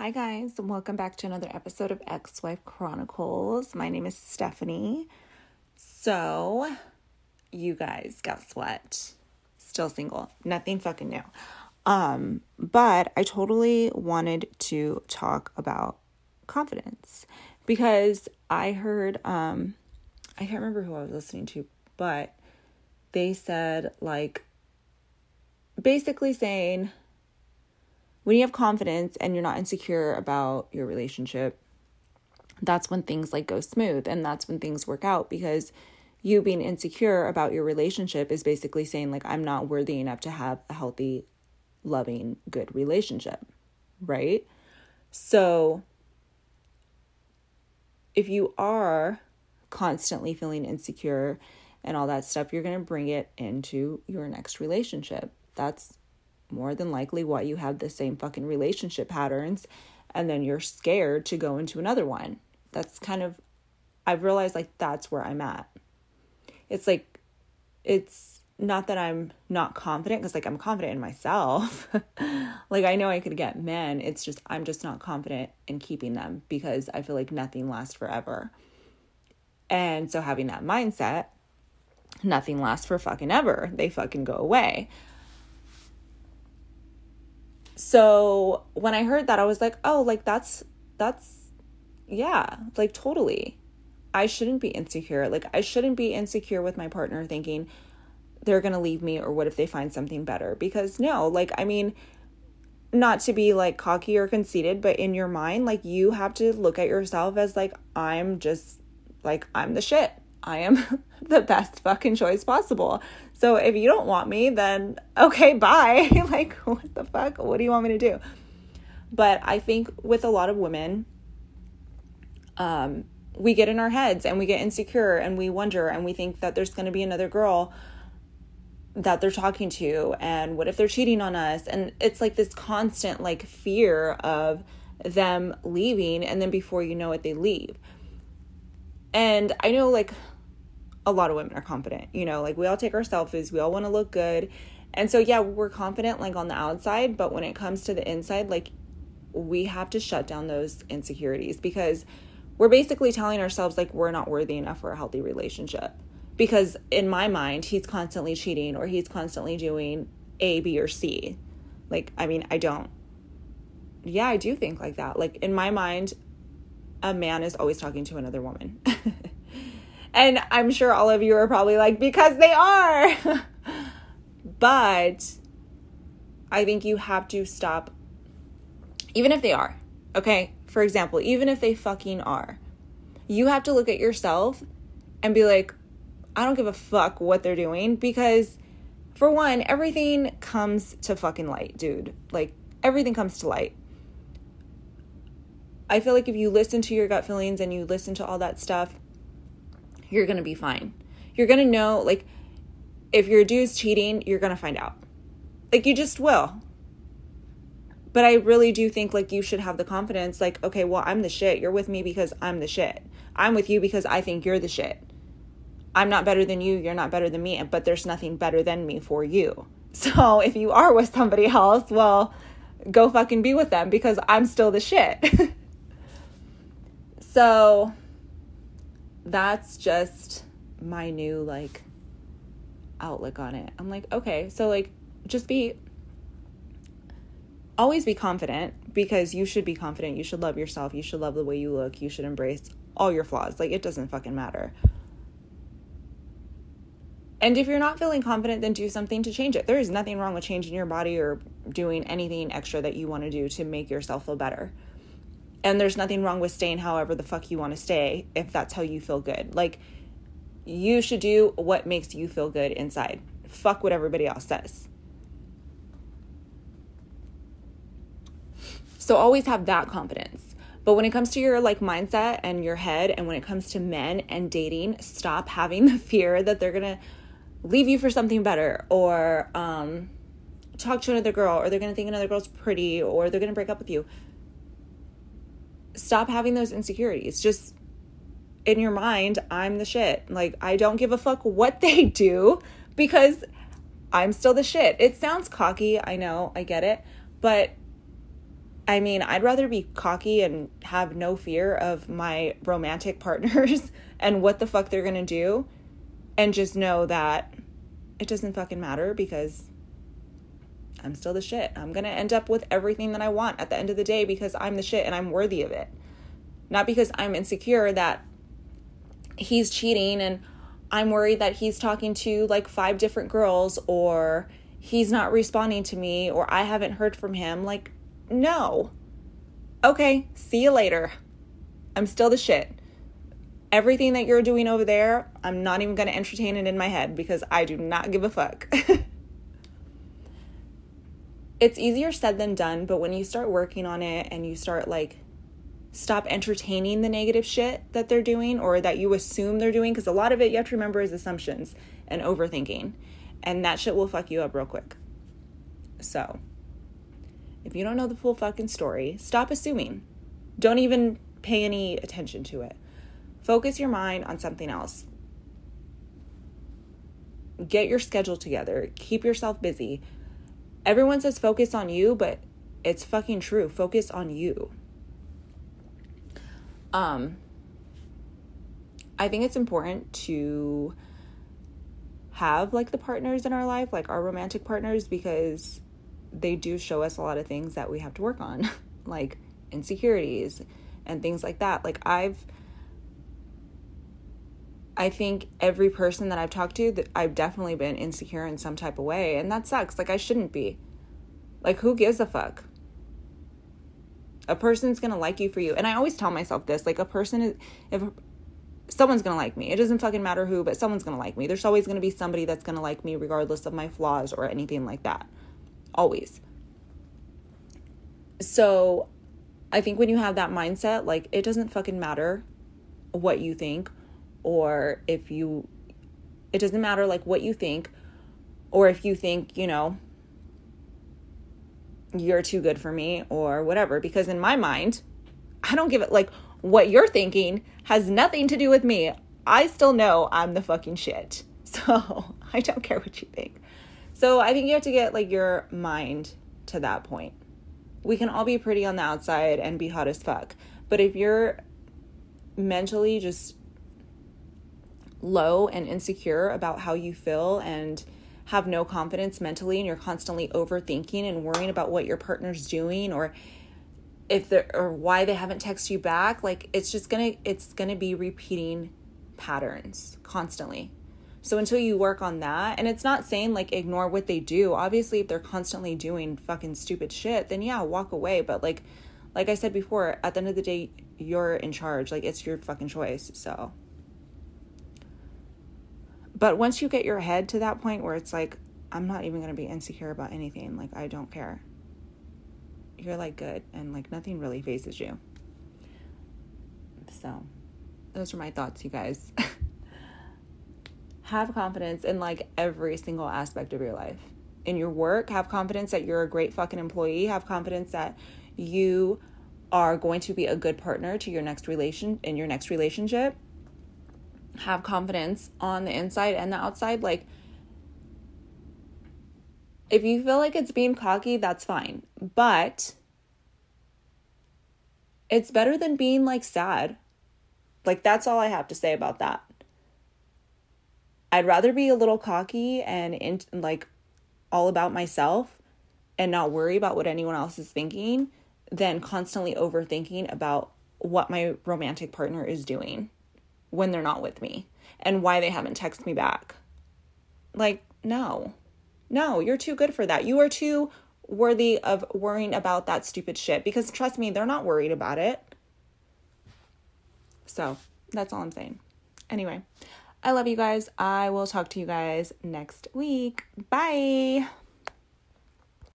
Hi, guys, and welcome back to another episode of Ex Wife Chronicles. My name is Stephanie. So, you guys, guess what? Still single. Nothing fucking new. Um, but I totally wanted to talk about confidence because I heard um I can't remember who I was listening to, but they said like basically saying when you have confidence and you're not insecure about your relationship, that's when things like go smooth and that's when things work out because you being insecure about your relationship is basically saying like I'm not worthy enough to have a healthy, loving, good relationship, right? So if you are constantly feeling insecure and all that stuff, you're going to bring it into your next relationship. That's more than likely why you have the same fucking relationship patterns and then you're scared to go into another one. That's kind of I've realized like that's where I'm at. It's like it's not that I'm not confident because like I'm confident in myself. like I know I could get men. It's just I'm just not confident in keeping them because I feel like nothing lasts forever. And so having that mindset, nothing lasts for fucking ever. They fucking go away. So when I heard that, I was like, oh, like that's, that's, yeah, like totally. I shouldn't be insecure. Like, I shouldn't be insecure with my partner thinking they're going to leave me or what if they find something better? Because no, like, I mean, not to be like cocky or conceited, but in your mind, like, you have to look at yourself as like, I'm just like, I'm the shit. I am the best fucking choice possible. So if you don't want me, then okay, bye. like, what the fuck? What do you want me to do? But I think with a lot of women, um, we get in our heads and we get insecure and we wonder and we think that there's going to be another girl that they're talking to and what if they're cheating on us and it's like this constant like fear of them leaving and then before you know it they leave and i know like a lot of women are confident. You know, like we all take our selfies, we all want to look good. And so, yeah, we're confident like on the outside, but when it comes to the inside, like we have to shut down those insecurities because we're basically telling ourselves like we're not worthy enough for a healthy relationship. Because in my mind, he's constantly cheating or he's constantly doing A, B, or C. Like, I mean, I don't. Yeah, I do think like that. Like, in my mind, a man is always talking to another woman. And I'm sure all of you are probably like, because they are. but I think you have to stop, even if they are, okay? For example, even if they fucking are, you have to look at yourself and be like, I don't give a fuck what they're doing because, for one, everything comes to fucking light, dude. Like, everything comes to light. I feel like if you listen to your gut feelings and you listen to all that stuff, you're going to be fine. You're going to know, like, if your dude's cheating, you're going to find out. Like, you just will. But I really do think, like, you should have the confidence, like, okay, well, I'm the shit. You're with me because I'm the shit. I'm with you because I think you're the shit. I'm not better than you. You're not better than me. But there's nothing better than me for you. So if you are with somebody else, well, go fucking be with them because I'm still the shit. so that's just my new like outlook on it. I'm like, okay, so like just be always be confident because you should be confident. You should love yourself. You should love the way you look. You should embrace all your flaws. Like it doesn't fucking matter. And if you're not feeling confident, then do something to change it. There is nothing wrong with changing your body or doing anything extra that you want to do to make yourself feel better. And there's nothing wrong with staying however the fuck you want to stay if that's how you feel good. Like, you should do what makes you feel good inside. Fuck what everybody else says. So always have that confidence. But when it comes to your like mindset and your head and when it comes to men and dating, stop having the fear that they're to leave you for something better or um talk to another girl or they're to think another girl's pretty or they're to break up with you stop having those insecurities. Just in your mind, I'm the shit. Like, I don't give a fuck what they do because I'm still the shit. It sounds cocky. I know. I get it. But I mean, I'd rather be cocky and have no fear of my romantic partners and what the fuck they're gonna do and just know that it doesn't fucking matter because I'm still the shit. I'm gonna end up with everything that I want at the end of the day because I'm the shit and I'm worthy of it. Not because I'm insecure that he's cheating and I'm worried that he's talking to like five different girls or he's not responding to me or I haven't heard from him. Like, no. Okay, see you later. I'm still the shit. Everything that you're doing over there, I'm not even going to entertain it in my head because I do not give a fuck. it's easier said than done, but when you start working on it and you start like stop entertaining the negative shit that they're doing or that you assume they're doing because a lot of it you have to remember is assumptions and overthinking and that shit will fuck you up real quick. So, if you don't know the full fucking story, stop assuming. Don't even pay any attention to it. Focus your mind on something else. Get your schedule together. Keep yourself busy. Everyone says focus on you, but it's fucking true. Focus on you. Um I think it's important to have like the partners in our life, like our romantic partners because they do show us a lot of things that we have to work on, like insecurities and things like that. Like I've I think every person that I've talked to that I've definitely been insecure in some type of way and that sucks. Like I shouldn't be. Like who gives a fuck? A person's to like you for you. And I always tell myself this, like a person is if someone's to like me. It doesn't fucking matter who, but someone's to like me. There's always to be somebody that's to like me regardless of my flaws or anything like that always. So I think when you have that mindset, like it doesn't fucking matter what you think or if you, it doesn't matter like what you think or if you think, you know, you're too good for me or whatever. Because in my mind, I don't give it like what you're thinking has nothing to do with me. I still know I'm the fucking shit. So I don't care what you think. So I think you have to get like your mind to that point. We can all be pretty on the outside and be hot as fuck. But if you're mentally just low and insecure about how you feel and have no confidence mentally and you're constantly overthinking and worrying about what your partner's doing or if they're or why they haven't texted you back like it's just gonna it's gonna be repeating patterns constantly so until you work on that, and it's not saying like ignore what they do. Obviously, if they're constantly doing fucking stupid shit, then yeah, walk away. But like like I said before, at the end of the day, you're in charge. Like it's your fucking choice. So But once you get your head to that point where it's like I'm not even going to be insecure about anything, like I don't care. You're like good and like nothing really phases you. So, those are my thoughts, you guys. have confidence in like every single aspect of your life. In your work, have confidence that you're a great fucking employee, have confidence that you are going to be a good partner to your next relation in your next relationship. Have confidence on the inside and the outside like if you feel like it's being cocky, that's fine. But it's better than being like sad. Like that's all I have to say about that. I'd rather be a little cocky and in, like all about myself and not worry about what anyone else is thinking than constantly overthinking about what my romantic partner is doing when they're not with me and why they haven't texted me back. Like, no. No, you're too good for that. You are too worthy of worrying about that stupid shit because trust me, they're not worried about it. So, that's all I'm saying. Anyway, I love you guys. I will talk to you guys next week. Bye.